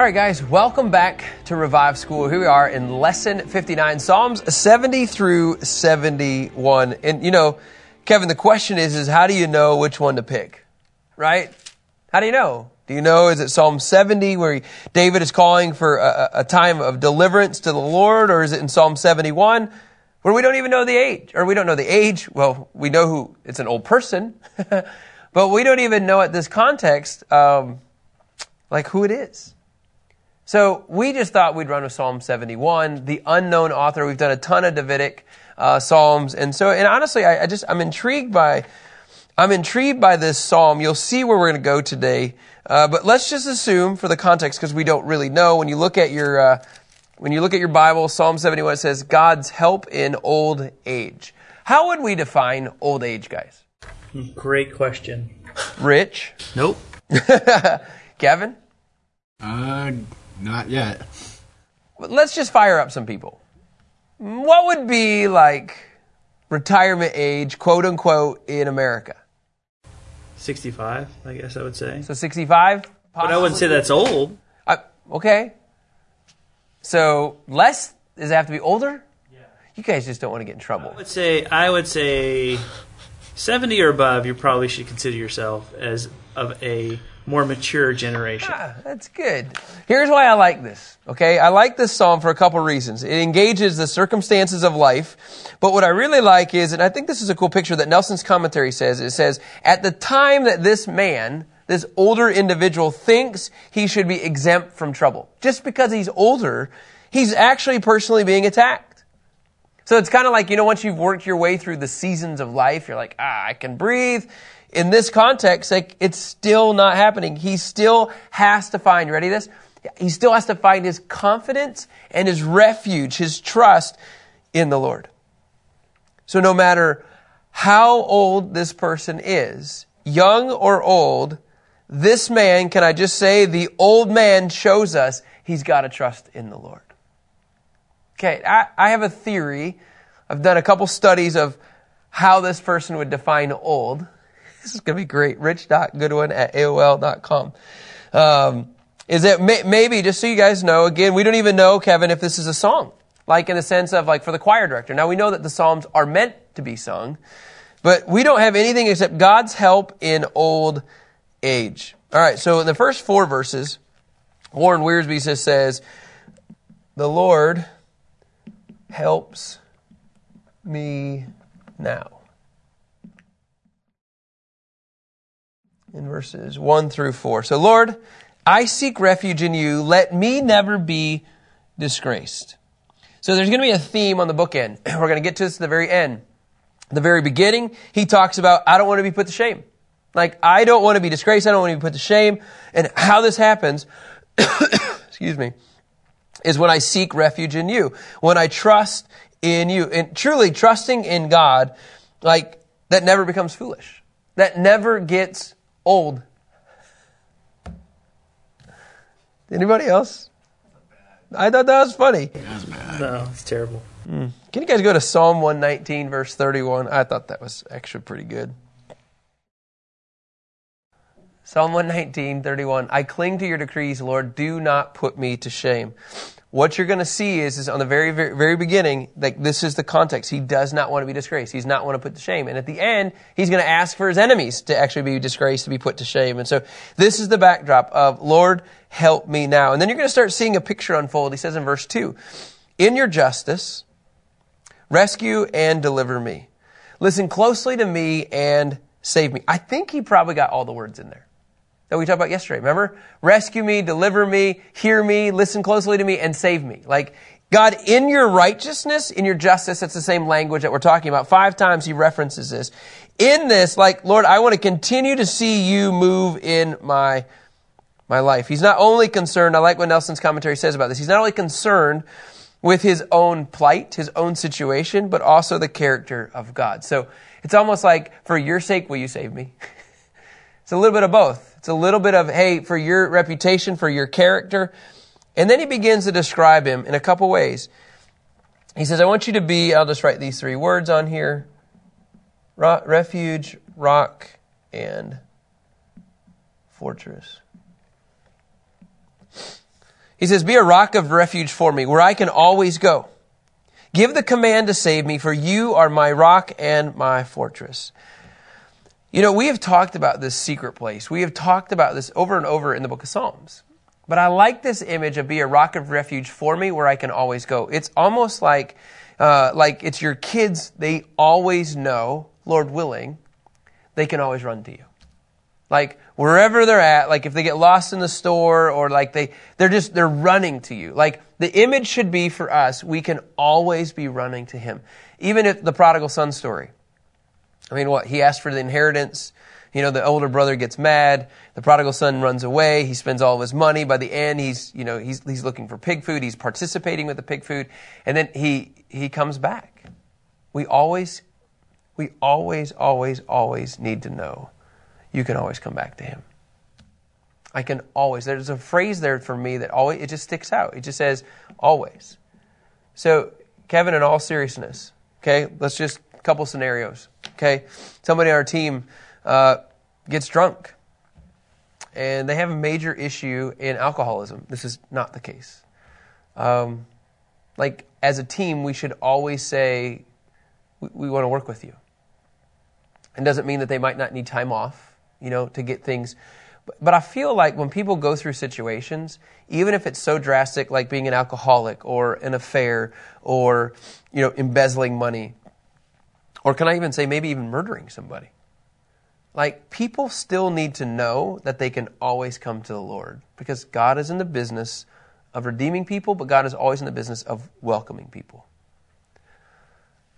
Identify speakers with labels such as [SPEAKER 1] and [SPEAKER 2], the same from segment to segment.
[SPEAKER 1] All right, guys, welcome back to Revive School. Here we are in lesson 59, Psalms 70 through 71. And you know, Kevin, the question is, is how do you know which one to pick? Right? How do you know? Do you know, is it Psalm 70 where David is calling for a, a time of deliverance to the Lord, or is it in Psalm 71 where we don't even know the age, or we don't know the age? Well, we know who, it's an old person, but we don't even know at this context, um, like who it is. So we just thought we'd run with Psalm 71, the unknown author. We've done a ton of Davidic uh, psalms, and so and honestly, I, I, just I'm intrigued by I'm intrigued by this psalm. You'll see where we're going to go today, uh, but let's just assume for the context because we don't really know. When you look at your uh, when you look at your Bible, Psalm 71 says God's help in old age. How would we define old age, guys?
[SPEAKER 2] Great question.
[SPEAKER 1] Rich.
[SPEAKER 2] Nope.
[SPEAKER 1] Kevin.
[SPEAKER 3] Uh, not yet.
[SPEAKER 1] Let's just fire up some people. What would be like retirement age, quote unquote, in America?
[SPEAKER 2] 65, I guess I would say.
[SPEAKER 1] So 65?
[SPEAKER 2] But I wouldn't say that's old.
[SPEAKER 1] Uh, okay. So less? Does it have to be older? Yeah. You guys just don't want to get in trouble.
[SPEAKER 2] I would say I would say 70 or above. You probably should consider yourself as of a more mature generation.
[SPEAKER 1] Ah, that's good. Here's why I like this. Okay, I like this psalm for a couple reasons. It engages the circumstances of life, but what I really like is, and I think this is a cool picture that Nelson's commentary says. It says, at the time that this man, this older individual, thinks he should be exempt from trouble, just because he's older, he's actually personally being attacked. So it's kind of like, you know, once you've worked your way through the seasons of life, you're like, ah, I can breathe in this context, like, it's still not happening. He still has to find, ready this? He still has to find his confidence and his refuge, his trust in the Lord. So no matter how old this person is, young or old, this man, can I just say, the old man shows us he's got to trust in the Lord. Okay, I, I have a theory. I've done a couple studies of how this person would define old. This is going to be great. Rich.goodwin at AOL.com. Um, is that may, maybe, just so you guys know, again, we don't even know, Kevin, if this is a song. Like in the sense of like for the choir director. Now we know that the Psalms are meant to be sung, but we don't have anything except God's help in old age. All right, so in the first four verses, Warren Wiersbe just says, The Lord helps me now. In verses 1 through 4. So, Lord, I seek refuge in you. Let me never be disgraced. So, there's going to be a theme on the bookend. We're going to get to this at the very end. The very beginning, he talks about, I don't want to be put to shame. Like, I don't want to be disgraced. I don't want to be put to shame. And how this happens, excuse me, is when I seek refuge in you. When I trust in you. And truly trusting in God, like, that never becomes foolish. That never gets old. Anybody else? I thought that was funny.
[SPEAKER 2] No, it's terrible.
[SPEAKER 1] Mm. Can you guys go to Psalm 119, verse 31? I thought that was actually pretty good. Psalm 119, 31. I cling to your decrees, Lord. Do not put me to shame what you're going to see is, is on the very, very, very beginning, like this is the context. He does not want to be disgraced. He's not want to put to shame. And at the end, he's going to ask for his enemies to actually be disgraced, to be put to shame. And so this is the backdrop of, Lord, help me now. And then you're going to start seeing a picture unfold. He says in verse 2, In your justice, rescue and deliver me. Listen closely to me and save me. I think he probably got all the words in there that we talked about yesterday. Remember? Rescue me, deliver me, hear me, listen closely to me, and save me. Like, God, in your righteousness, in your justice, that's the same language that we're talking about. Five times he references this. In this, like, Lord, I want to continue to see you move in my, my life. He's not only concerned, I like what Nelson's commentary says about this, he's not only concerned with his own plight, his own situation, but also the character of God. So it's almost like, for your sake, will you save me? it's a little bit of both. It's a little bit of, hey, for your reputation, for your character. And then he begins to describe him in a couple ways. He says, I want you to be, I'll just write these three words on here refuge, rock, and fortress. He says, Be a rock of refuge for me, where I can always go. Give the command to save me, for you are my rock and my fortress. You know, we have talked about this secret place. We have talked about this over and over in the book of Psalms. But I like this image of be a rock of refuge for me where I can always go. It's almost like, uh, like it's your kids. They always know, Lord willing, they can always run to you. Like wherever they're at, like if they get lost in the store or like they, they're just, they're running to you. Like the image should be for us, we can always be running to Him. Even if the prodigal son story. I mean, what? He asked for the inheritance. You know, the older brother gets mad. The prodigal son runs away. He spends all of his money. By the end, he's, you know, he's, he's looking for pig food. He's participating with the pig food. And then he, he comes back. We always, we always, always, always need to know you can always come back to Him. I can always. There's a phrase there for me that always, it just sticks out. It just says, always. So, Kevin, in all seriousness, okay, let's just, couple scenarios, okay? Somebody on our team uh, gets drunk and they have a major issue in alcoholism. This is not the case. Um, like, as a team, we should always say, we, we want to work with you. It doesn't mean that they might not need time off you know, to get things. But I feel like when people go through situations, even if it's so drastic, like being an alcoholic or an affair or, you know, embezzling money, or can I even say maybe even murdering somebody? Like, people still need to know that they can always come to the Lord because God is in the business of redeeming people, but God is always in the business of welcoming people.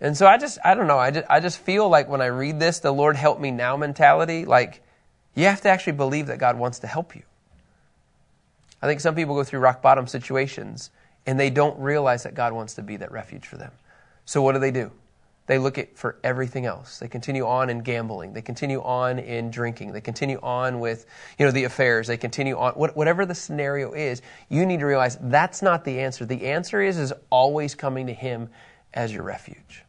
[SPEAKER 1] And so I just, I don't know, I just, I just feel like when I read this, the Lord help me now mentality, like, you have to actually believe that God wants to help you. I think some people go through rock bottom situations and they don't realize that God wants to be that refuge for them. So what do they do? They look at for everything else. They continue on in gambling. They continue on in drinking. They continue on with, you know, the affairs. They continue on whatever the scenario is. You need to realize that's not the answer. The answer is is always coming to Him as your refuge.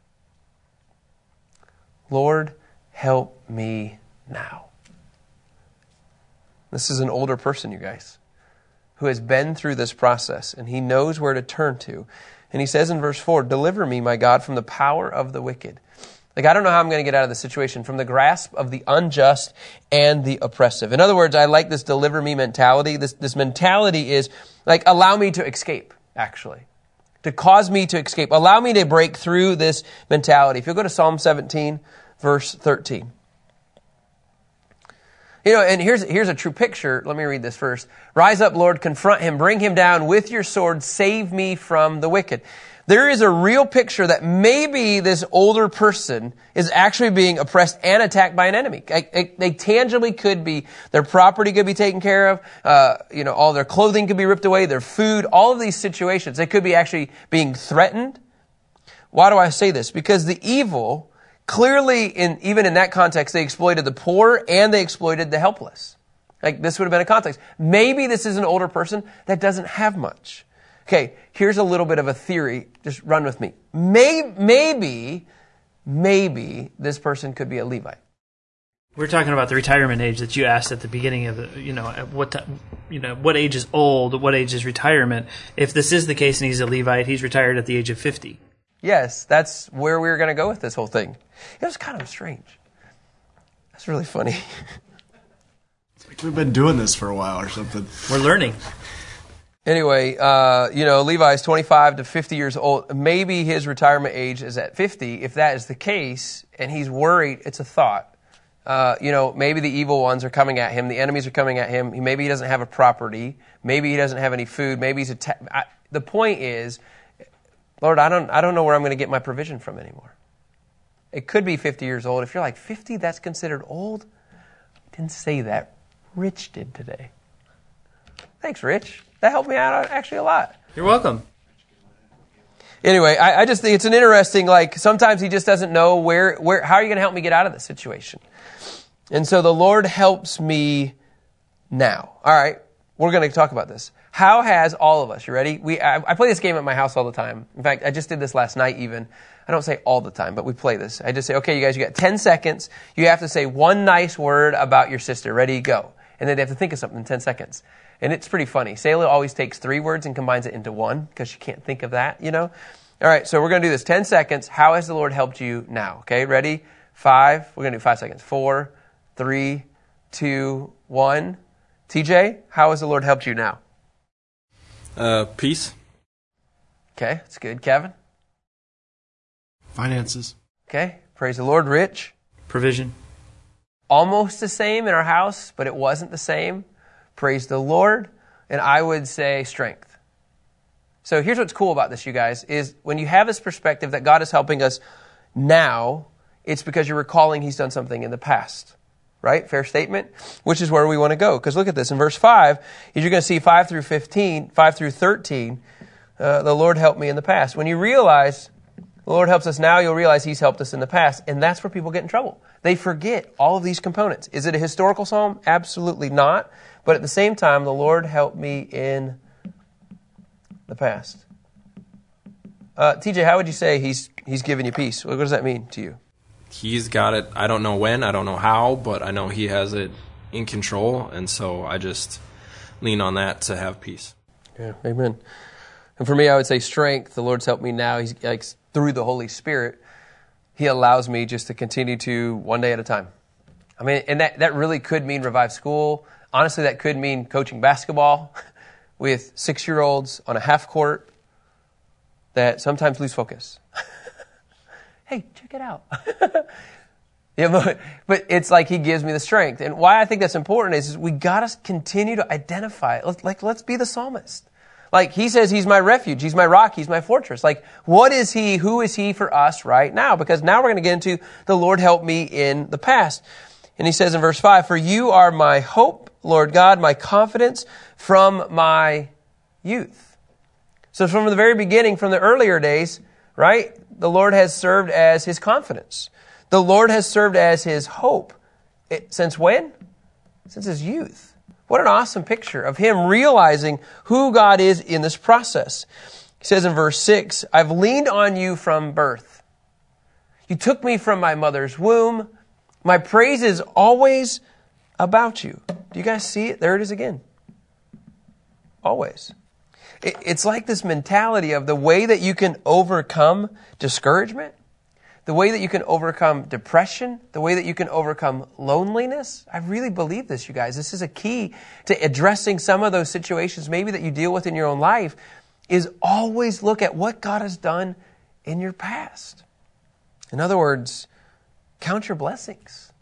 [SPEAKER 1] Lord, help me now. This is an older person, you guys, who has been through this process and he knows where to turn to. And he says in verse 4 Deliver me, my God, from the power of the wicked. Like, I don't know how I'm going to get out of this situation from the grasp of the unjust and the oppressive. In other words, I like this deliver me mentality. This, this mentality is like, allow me to escape, actually. To cause me to escape. Allow me to break through this mentality. If you go to Psalm 17, verse 13. You know, and here's, here's a true picture. Let me read this first. Rise up, Lord, confront him, bring him down with your sword, save me from the wicked. There is a real picture that maybe this older person is actually being oppressed and attacked by an enemy. They tangibly could be, their property could be taken care of, uh, you know, all their clothing could be ripped away, their food, all of these situations. They could be actually being threatened. Why do I say this? Because the evil Clearly, in, even in that context, they exploited the poor and they exploited the helpless. Like this would have been a context. Maybe this is an older person that doesn't have much. Okay, here's a little bit of a theory. Just run with me. Maybe, maybe, maybe this person could be a Levite.
[SPEAKER 2] We're talking about the retirement age that you asked at the beginning of the, you know, what, you know, what age is old, what age is retirement. If this is the case and he's a Levite, he's retired at the age of 50.
[SPEAKER 1] Yes, that's where we were going to go with this whole thing. It was kind of strange. That's really funny.
[SPEAKER 3] It's like we've been doing this for a while or something.
[SPEAKER 2] We're learning.
[SPEAKER 1] Anyway, uh, you know, Levi's 25 to 50 years old. Maybe his retirement age is at 50. If that is the case, and he's worried, it's a thought. Uh, you know, maybe the evil ones are coming at him. The enemies are coming at him. Maybe he doesn't have a property. Maybe he doesn't have any food. Maybe he's a. Ta- I, the point is, Lord, I don't, I don't know where I'm going to get my provision from anymore. It could be 50 years old. If you're like 50, that's considered old. I didn't say that. Rich did today. Thanks, Rich. That helped me out uh, actually a lot.
[SPEAKER 2] You're welcome.
[SPEAKER 1] Anyway, I, I just think it's an interesting, like, sometimes he just doesn't know where, where, how are you going to help me get out of this situation? And so the Lord helps me now. All right, we're going to talk about this. How has all of us, you ready? We, I, I, play this game at my house all the time. In fact, I just did this last night even. I don't say all the time, but we play this. I just say, okay, you guys, you got 10 seconds. You have to say one nice word about your sister. Ready, go. And then they have to think of something in 10 seconds. And it's pretty funny. Selah always takes three words and combines it into one because she can't think of that, you know? All right, so we're going to do this 10 seconds. How has the Lord helped you now? Okay, ready? Five. We're going to do five seconds. Four, three, two, one. TJ, how has the Lord helped you now?
[SPEAKER 4] Uh, peace.
[SPEAKER 1] Okay, that's good. Kevin?
[SPEAKER 3] Finances.
[SPEAKER 1] Okay, praise the Lord. Rich?
[SPEAKER 2] Provision.
[SPEAKER 1] Almost the same in our house, but it wasn't the same. Praise the Lord. And I would say strength. So here's what's cool about this, you guys, is when you have this perspective that God is helping us now, it's because you're recalling He's done something in the past. Right? Fair statement? Which is where we want to go. Because look at this. In verse 5, you're going to see 5 through 15, 5 through 13, uh, the Lord helped me in the past. When you realize the Lord helps us now, you'll realize He's helped us in the past. And that's where people get in trouble. They forget all of these components. Is it a historical psalm? Absolutely not. But at the same time, the Lord helped me in the past. Uh, TJ, how would you say he's he's given you peace? What does that mean to you?
[SPEAKER 4] He's got it. I don't know when, I don't know how, but I know he has it in control, and so I just lean on that to have peace.
[SPEAKER 1] Yeah, amen. And for me, I would say strength. The Lord's helped me now. He's like through the Holy Spirit. He allows me just to continue to one day at a time. I mean, and that, that really could mean revive school. Honestly, that could mean coaching basketball. with six year olds on a half court that sometimes lose focus. hey, check it out. yeah, but, but, it's like he gives me the strength. And why I think that's important is, is we got to continue to identify. Like, let's be the psalmist. Like he says, he's my refuge, he's my rock, he's my fortress. Like, what is he? Who is he for us right now? Because now we're going to get into the Lord help me in the past. And he says in verse 5, For you are my hope, Lord God, my confidence from my youth. So from the very beginning, from the earlier days, right, the Lord has served as his confidence. The Lord has served as his hope. It, since when? Since his youth. What an awesome picture of him realizing who God is in this process. He says in verse 6, I've leaned on you from birth. You took me from my mother's womb. My praise is always about you. Do you guys see it? There it is again. Always. It's like this mentality of the way that you can overcome discouragement, the way that you can overcome depression, the way that you can overcome loneliness. I really believe this, you guys. This is a key to addressing some of those situations maybe that you deal with in your own life is always look at what God has done in your past. In other words, count your blessings.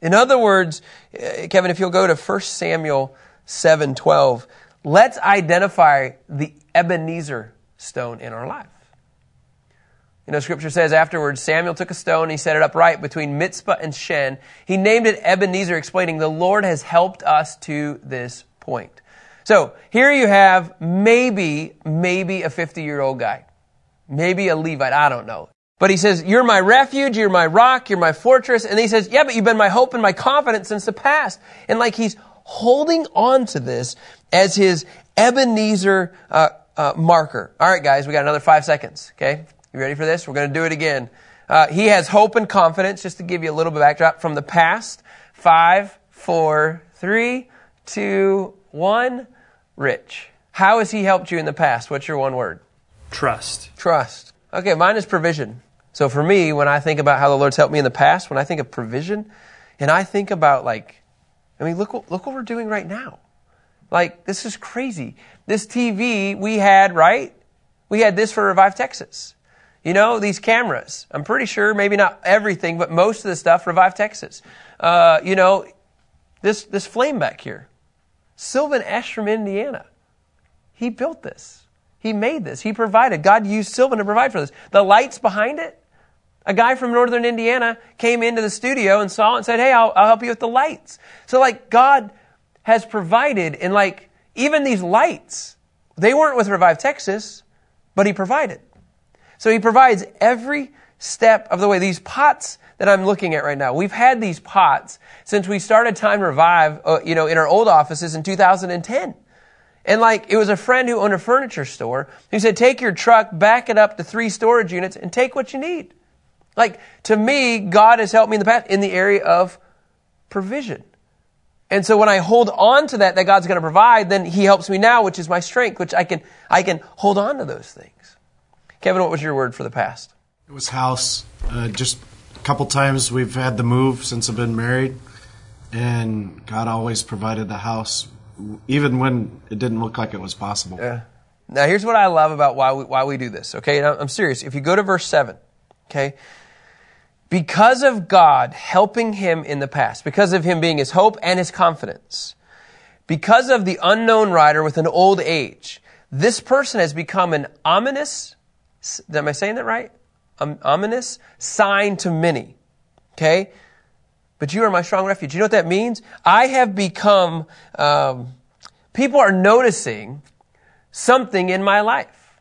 [SPEAKER 1] In other words, eh, Kevin, if you'll go to 1 Samuel 7:12, let's identify the Ebenezer stone in our life. You know, scripture says afterwards, Samuel took a stone and he set it upright between Mizpah and Shen. He named it Ebenezer, explaining the Lord has helped us to this point. So here you have maybe, maybe a 50 year old guy. Maybe a Levite. I don't know. But he says, You're my refuge, you're my rock, you're my fortress. And he says, Yeah, but you've been my hope and my confidence since the past. And like he's holding on to this as his Ebenezer uh, uh, marker. All right, guys, we got another five seconds. Okay, you ready for this? We're going to do it again. Uh, he has hope and confidence. Just to give you a little bit of backdrop from the past. Five, four, three, two, one. Rich. How has he helped you in the past? What's your one word?
[SPEAKER 2] Trust.
[SPEAKER 1] Trust. Okay, mine is provision. So for me, when I think about how the Lord's helped me in the past, when I think of provision, and I think about like, I mean, look what, look what we're doing right now. Like, this is crazy. This TV we had, right? We had this for Revive Texas. You know, these cameras. I'm pretty sure, maybe not everything, but most of the stuff, Revive Texas. Uh, you know, this, this flame back here. Sylvan Esch from Indiana. He built this. He made this. He provided. God used Sylvan to provide for this. The lights behind it, a guy from northern Indiana came into the studio and saw it and said, Hey, I'll, I'll help you with the lights. So, like, God has provided, and like, even these lights, they weren't with Revive Texas, but He provided. So He provides every step of the way. These pots that I'm looking at right now, we've had these pots since we started Time Revive, uh, you know, in our old offices in 2010. And like, it was a friend who owned a furniture store who said, take your truck, back it up to three storage units and take what you need. Like, to me, God has helped me in the past in the area of provision. And so when I hold on to that, that God's going to provide, then He helps me now, which is my strength, which I can, I can hold on to those things. Kevin, what was your word for the past?
[SPEAKER 3] It was house. Uh, just a couple times we've had the move since I've been married, and God always provided the house, even when it didn't look like it was possible.
[SPEAKER 1] Yeah. Now, here's what I love about why we, why we do this, okay? And I'm serious. If you go to verse 7, okay? Because of God helping him in the past, because of him being his hope and his confidence, because of the unknown rider with an old age, this person has become an ominous, am I saying that right? Um, ominous sign to many. Okay? But you are my strong refuge. You know what that means? I have become, um, people are noticing something in my life.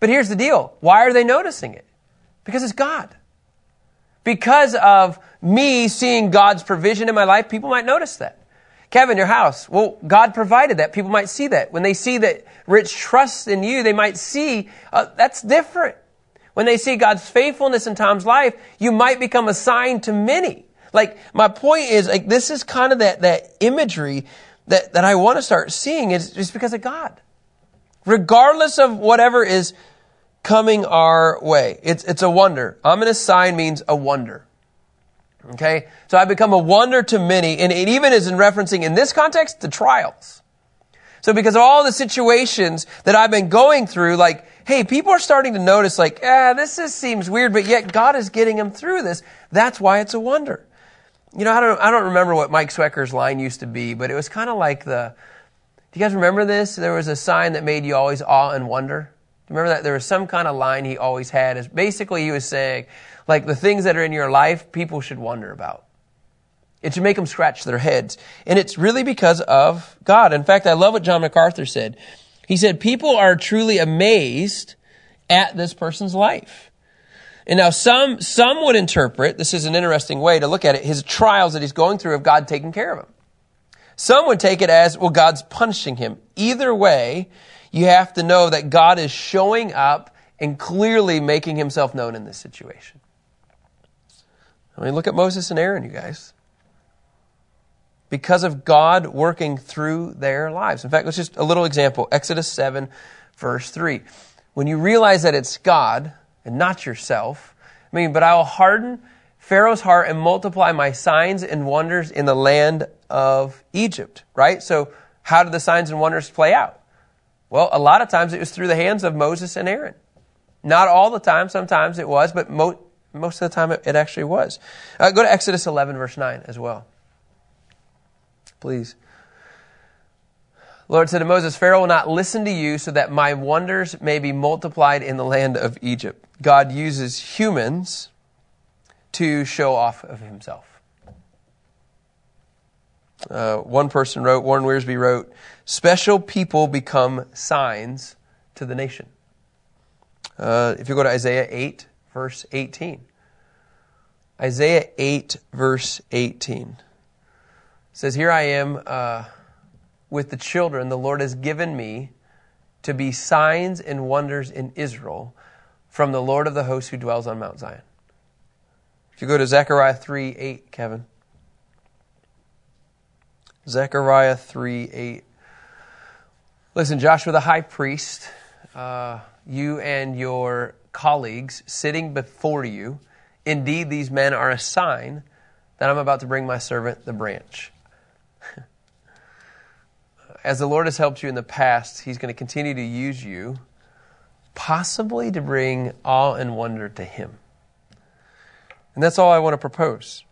[SPEAKER 1] But here's the deal. Why are they noticing it? Because it's God. Because of me seeing God's provision in my life, people might notice that. Kevin, your house. Well, God provided that. People might see that. When they see that Rich trusts in you, they might see uh, that's different. When they see God's faithfulness in Tom's life, you might become a sign to many. Like, my point is, like, this is kind of that, that imagery that, that I want to start seeing is just because of God. Regardless of whatever is coming our way. It's, it's a wonder. Ominous sign means a wonder. Okay? So I've become a wonder to many, and it even is in referencing in this context the trials. So because of all the situations that I've been going through, like, hey, people are starting to notice, like, ah, this just seems weird, but yet God is getting them through this. That's why it's a wonder. You know, I don't, I don't remember what Mike Swecker's line used to be, but it was kind of like the, do you guys remember this? There was a sign that made you always awe and wonder. Remember that there was some kind of line he always had. Is basically he was saying, like the things that are in your life, people should wonder about. It should make them scratch their heads, and it's really because of God. In fact, I love what John MacArthur said. He said, "People are truly amazed at this person's life." And now some some would interpret this is an interesting way to look at it. His trials that he's going through of God taking care of him. Some would take it as well, God's punishing him. Either way, you have to know that God is showing up and clearly making himself known in this situation. I mean, look at Moses and Aaron, you guys. Because of God working through their lives. In fact, let's just a little example Exodus 7, verse 3. When you realize that it's God and not yourself, I mean, but I will harden Pharaoh's heart and multiply my signs and wonders in the land of Egypt, right? So, how do the signs and wonders play out? Well, a lot of times it was through the hands of Moses and Aaron. Not all the time, sometimes it was, but mo- most of the time it, it actually was. Uh, go to Exodus 11, verse 9 as well. Please. Lord said to Moses, Pharaoh will not listen to you so that my wonders may be multiplied in the land of Egypt. God uses humans to show off of himself. Uh, one person wrote, Warren Wiersbe wrote, special people become signs to the nation. Uh, if you go to Isaiah 8, verse 18. Isaiah 8, verse 18 says, Here I am uh, with the children the Lord has given me to be signs and wonders in Israel from the Lord of the hosts who dwells on Mount Zion. If you go to Zechariah 3, 8, Kevin. Zechariah 3 8. Listen, Joshua the high priest, uh, you and your colleagues sitting before you, indeed, these men are a sign that I'm about to bring my servant the branch. As the Lord has helped you in the past, He's going to continue to use you, possibly to bring awe and wonder to Him. And that's all I want to propose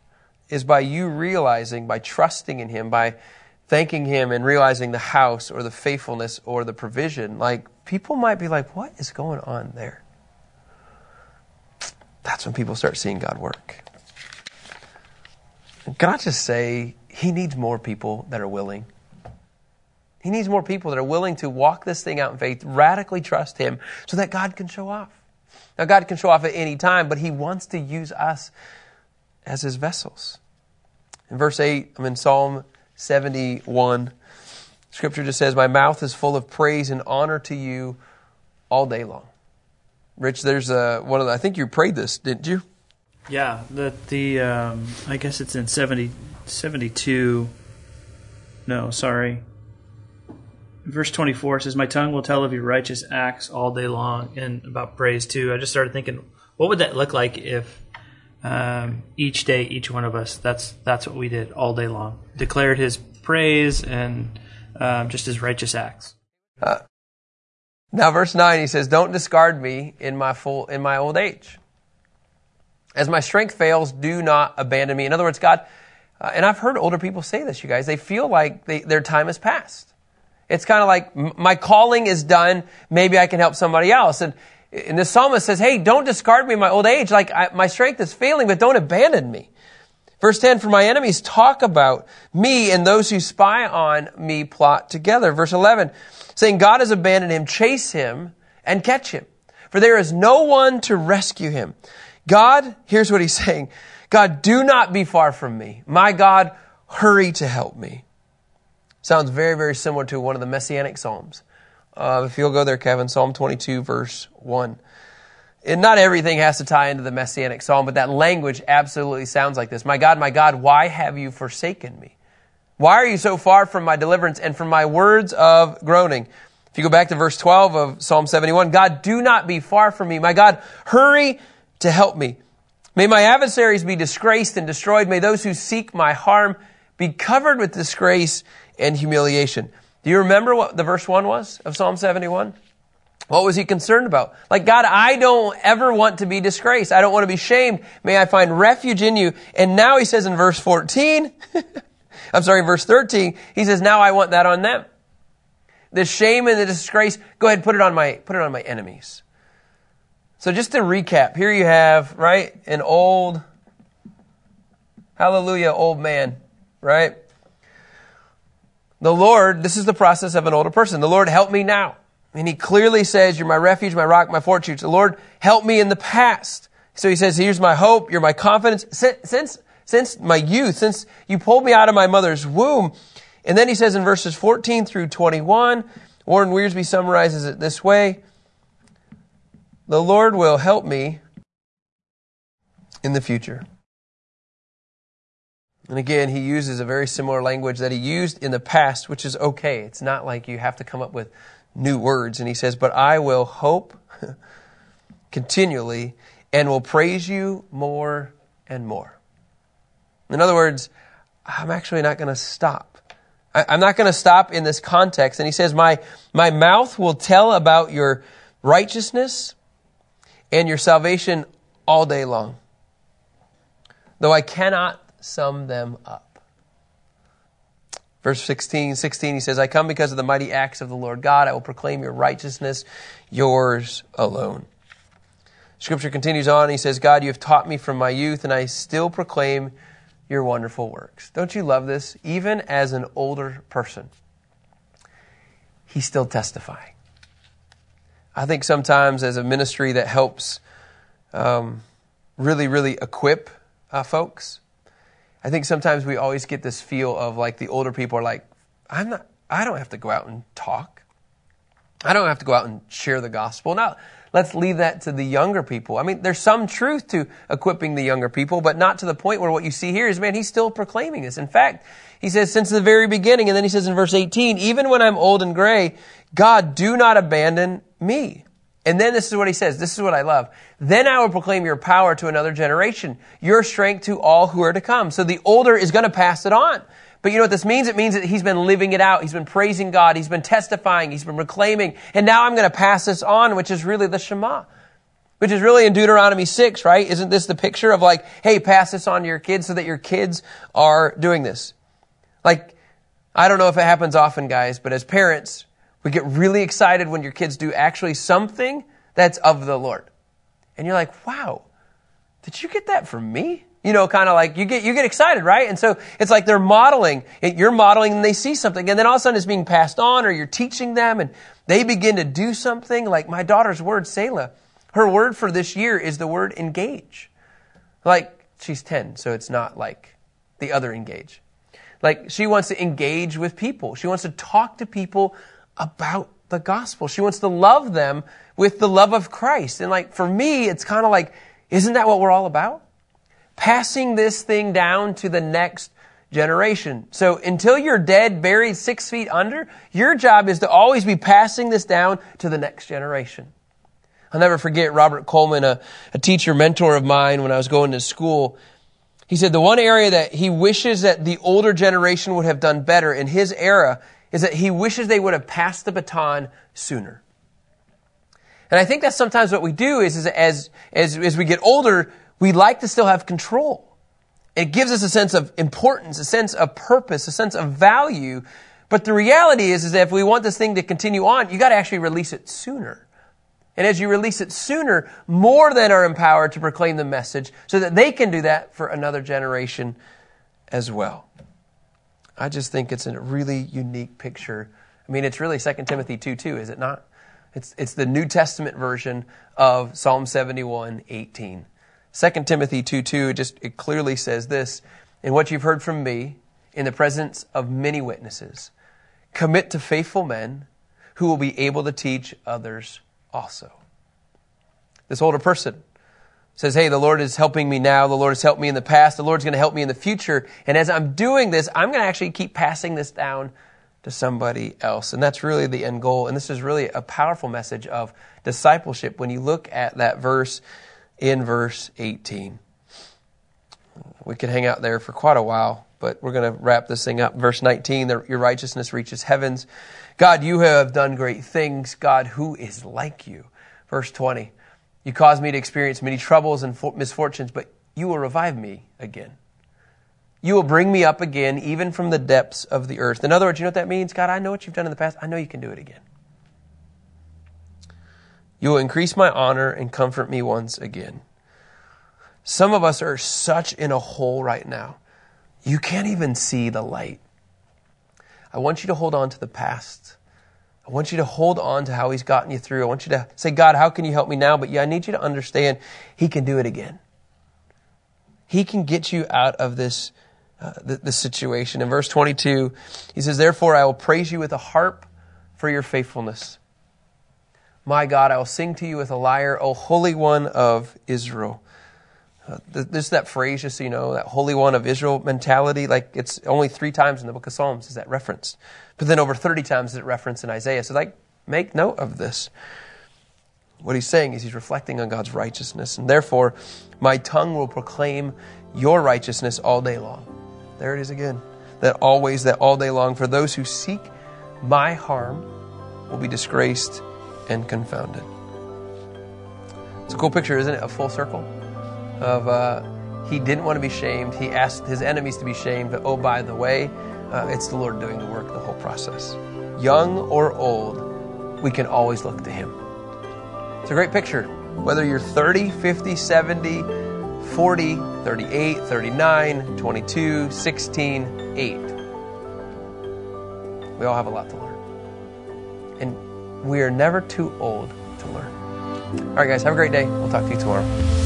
[SPEAKER 1] is by you realizing, by trusting in Him, by thanking Him and realizing the house or the faithfulness or the provision, like people might be like, what is going on there? That's when people start seeing God work. can I just say, He needs more people that are willing? He needs more people that are willing to walk this thing out in faith, radically trust Him, so that God can show off. Now, God can show off at any time, but He wants to use us as His vessels. In verse 8, I'm in Psalm 71. Scripture just says, My mouth is full of praise and honor to you all day long. Rich, there's a, one of the, I think you prayed this, didn't you?
[SPEAKER 2] Yeah, that the um, I guess it's in 70, 72. No, sorry. Verse 24 says, My tongue will tell of your righteous acts all day long, and about praise too. I just started thinking, what would that look like if um, each day, each one of us, that's, that's what we did all day long? Declared his praise and um, just his righteous acts. Uh,
[SPEAKER 1] now, verse 9, he says, Don't discard me in my, full, in my old age. As my strength fails, do not abandon me. In other words, God, uh, and I've heard older people say this, you guys, they feel like they, their time has passed. It's kind of like my calling is done. Maybe I can help somebody else. And, and the psalmist says, Hey, don't discard me in my old age. Like I, my strength is failing, but don't abandon me. Verse 10, for my enemies talk about me and those who spy on me plot together. Verse 11, saying God has abandoned him, chase him and catch him. For there is no one to rescue him. God, here's what he's saying. God, do not be far from me. My God, hurry to help me. Sounds very, very similar to one of the Messianic Psalms. Uh, if you'll go there, Kevin, Psalm 22, verse 1. And not everything has to tie into the Messianic Psalm, but that language absolutely sounds like this. My God, my God, why have you forsaken me? Why are you so far from my deliverance and from my words of groaning? If you go back to verse 12 of Psalm 71, God, do not be far from me. My God, hurry to help me. May my adversaries be disgraced and destroyed. May those who seek my harm be covered with disgrace and humiliation. Do you remember what the verse 1 was of Psalm 71? What was he concerned about? Like, God, I don't ever want to be disgraced. I don't want to be shamed. May I find refuge in you. And now he says in verse 14, I'm sorry, verse 13, he says, now I want that on them. The shame and the disgrace, go ahead, put it on my, put it on my enemies. So just to recap, here you have, right, an old, hallelujah, old man, right? The Lord, this is the process of an older person. The Lord, help me now. And he clearly says, You're my refuge, my rock, my fortress. The Lord, help me in the past. So he says, Here's my hope, you're my confidence. Since, since my youth, since you pulled me out of my mother's womb. And then he says in verses 14 through 21, Warren Wiersbe summarizes it this way The Lord will help me in the future. And again, he uses a very similar language that he used in the past, which is okay. It's not like you have to come up with new words. And he says, But I will hope continually and will praise you more and more. In other words, I'm actually not going to stop. I'm not going to stop in this context. And he says, my, my mouth will tell about your righteousness and your salvation all day long. Though I cannot sum them up. Verse 16, 16, he says, I come because of the mighty acts of the Lord God. I will proclaim your righteousness, yours alone. Scripture continues on. He says, God, you have taught me from my youth, and I still proclaim your wonderful works. Don't you love this? Even as an older person, he's still testifying. I think sometimes as a ministry that helps um, really, really equip uh, folks, I think sometimes we always get this feel of like the older people are like, I'm not, I don't have to go out and talk. I don't have to go out and share the gospel. Now, let's leave that to the younger people. I mean, there's some truth to equipping the younger people, but not to the point where what you see here is, man, he's still proclaiming this. In fact, he says, since the very beginning, and then he says in verse 18, even when I'm old and gray, God, do not abandon me. And then this is what he says. This is what I love. Then I will proclaim your power to another generation, your strength to all who are to come. So the older is going to pass it on. But you know what this means? It means that he's been living it out. He's been praising God. He's been testifying. He's been proclaiming. And now I'm going to pass this on, which is really the Shema. Which is really in Deuteronomy 6, right? Isn't this the picture of like, hey, pass this on to your kids so that your kids are doing this? Like, I don't know if it happens often, guys, but as parents, we get really excited when your kids do actually something that's of the Lord. And you're like, wow, did you get that from me? You know, kind of like you get you get excited, right? And so it's like they're modeling. You're modeling, and they see something, and then all of a sudden it's being passed on, or you're teaching them, and they begin to do something. Like my daughter's word, Selah, her word for this year is the word engage. Like she's ten, so it's not like the other engage. Like she wants to engage with people. She wants to talk to people about the gospel. She wants to love them with the love of Christ. And like for me, it's kind of like, isn't that what we're all about? Passing this thing down to the next generation. So until you're dead, buried six feet under, your job is to always be passing this down to the next generation. I'll never forget Robert Coleman, a, a teacher mentor of mine when I was going to school. He said the one area that he wishes that the older generation would have done better in his era is that he wishes they would have passed the baton sooner. And I think that's sometimes what we do is, is as, as, as we get older, we like to still have control. It gives us a sense of importance, a sense of purpose, a sense of value. But the reality is, is that if we want this thing to continue on, you got to actually release it sooner. And as you release it sooner, more than are empowered to proclaim the message so that they can do that for another generation as well. I just think it's a really unique picture. I mean, it's really 2 Timothy 2 2, is it not? It's, it's the New Testament version of Psalm 71 18. 2 Timothy 2 2, it just it clearly says this In what you've heard from me, in the presence of many witnesses, commit to faithful men who will be able to teach others also. This older person says, Hey, the Lord is helping me now. The Lord has helped me in the past. The Lord's going to help me in the future. And as I'm doing this, I'm going to actually keep passing this down to somebody else. And that's really the end goal. And this is really a powerful message of discipleship when you look at that verse in verse 18. We could hang out there for quite a while, but we're going to wrap this thing up. Verse 19, your righteousness reaches heavens. God, you have done great things. God, who is like you? Verse 20, you caused me to experience many troubles and misfortunes, but you will revive me again. You will bring me up again, even from the depths of the earth. In other words, you know what that means? God, I know what you've done in the past. I know you can do it again. You will increase my honor and comfort me once again. Some of us are such in a hole right now. You can't even see the light. I want you to hold on to the past. I want you to hold on to how he's gotten you through. I want you to say, God, how can you help me now? But yeah, I need you to understand he can do it again. He can get you out of this, uh, this situation. In verse 22, he says, Therefore I will praise you with a harp for your faithfulness. My God, I will sing to you with a lyre, O Holy One of Israel. Uh, there's that phrase, just so you know, that Holy One of Israel mentality. Like it's only three times in the book of Psalms is that referenced. But then over 30 times is it referenced in Isaiah. So like, make note of this. What he's saying is he's reflecting on God's righteousness. And therefore, my tongue will proclaim your righteousness all day long. There it is again. That always, that all day long. For those who seek my harm will be disgraced and confounded. It's a cool picture, isn't it? A full circle of uh, he didn't want to be shamed. He asked his enemies to be shamed, but oh, by the way, uh, it's the Lord doing the work, the whole process. Young or old, we can always look to him. It's a great picture. Whether you're 30, 50, 70, 40, 38, 39, 22, 16, 8. We all have a lot to learn. And we are never too old to learn. All right, guys, have a great day. We'll talk to you tomorrow.